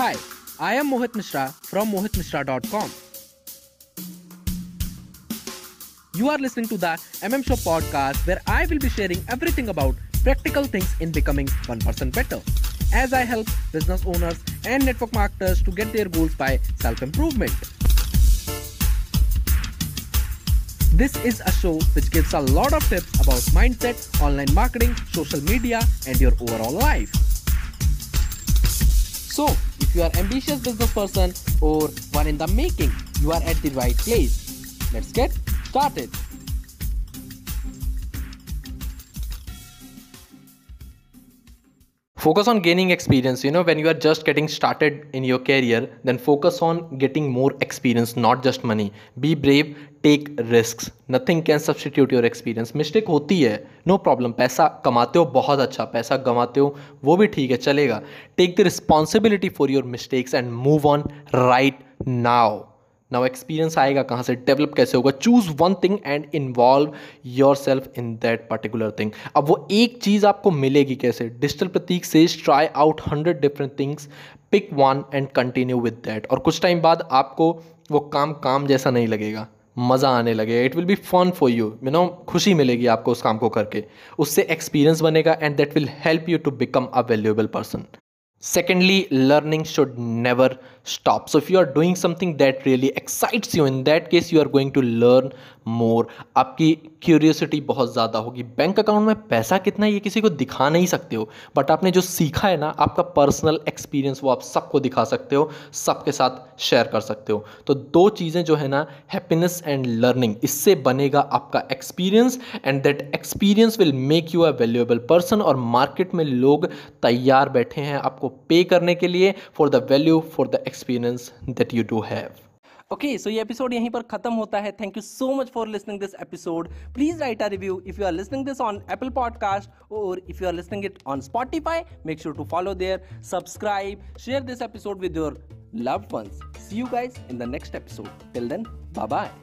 Hi, I am Mohit Mishra from mohitmishra.com. You are listening to the MM Show podcast where I will be sharing everything about practical things in becoming 1% better. As I help business owners and network marketers to get their goals by self improvement. This is a show which gives a lot of tips about mindset, online marketing, social media, and your overall life. So, if you are ambitious business person or one in the making, you are at the right place. Let's get started. focus on gaining experience you know when you are just getting started in your career then focus on getting more experience not just money be brave take risks nothing can substitute your experience mistake होती है no problem पैसा कमाते हो बहुत अच्छा पैसा गंवाते हो वो भी ठीक है चलेगा take the responsibility for your mistakes and move on right now Now experience आएगा कहाँ से? डेवलप कैसे होगा? Choose one thing and involve yourself in that particular thing अब वो एक चीज़ आपको मिलेगी कैसे? डिजिटल प्रतीक से try out hundred different things pick one and continue with that और कुछ टाइम बाद आपको वो काम काम जैसा नहीं लगेगा। मज़ा आने लगेगा। It will be fun for you you know खुशी मिलेगी आपको उस काम को करके। उससे एक्सपीरियंस बनेगा and that will help you to become a valuable person secondly learning should never stop. So if you are doing something that really excites you in that case you are going to learn more आपकी curiosity बहुत ज़्यादा होगी। Bank account में पैसा कितना है, ये किसी को दिखा नहीं सकते हो। बट आपने जो सीखा है ना, आपका पर्सनल एक्सपीरियंस वो आप सबको दिखा सकते हो, सबके साथ शेयर कर सकते हो। तो दो चीज़ें जो है ना हैप्पीनेस एंड लर्निंग इससे बनेगा आपका experience and that experience will make you a valuable person और मार्केट में लोग तैयार बैठे हैं आपको पे करने के लिए for the value for the experience that you do have okay so ये एपिसोड यहीं पर खत्म होता है। Thank you so much for listening this episode please write a review if you are listening this on Apple podcast और if you are listening it on Spotify make sure to follow there subscribe share this episode with your loved ones. See you guys in the next episode. Till then bye bye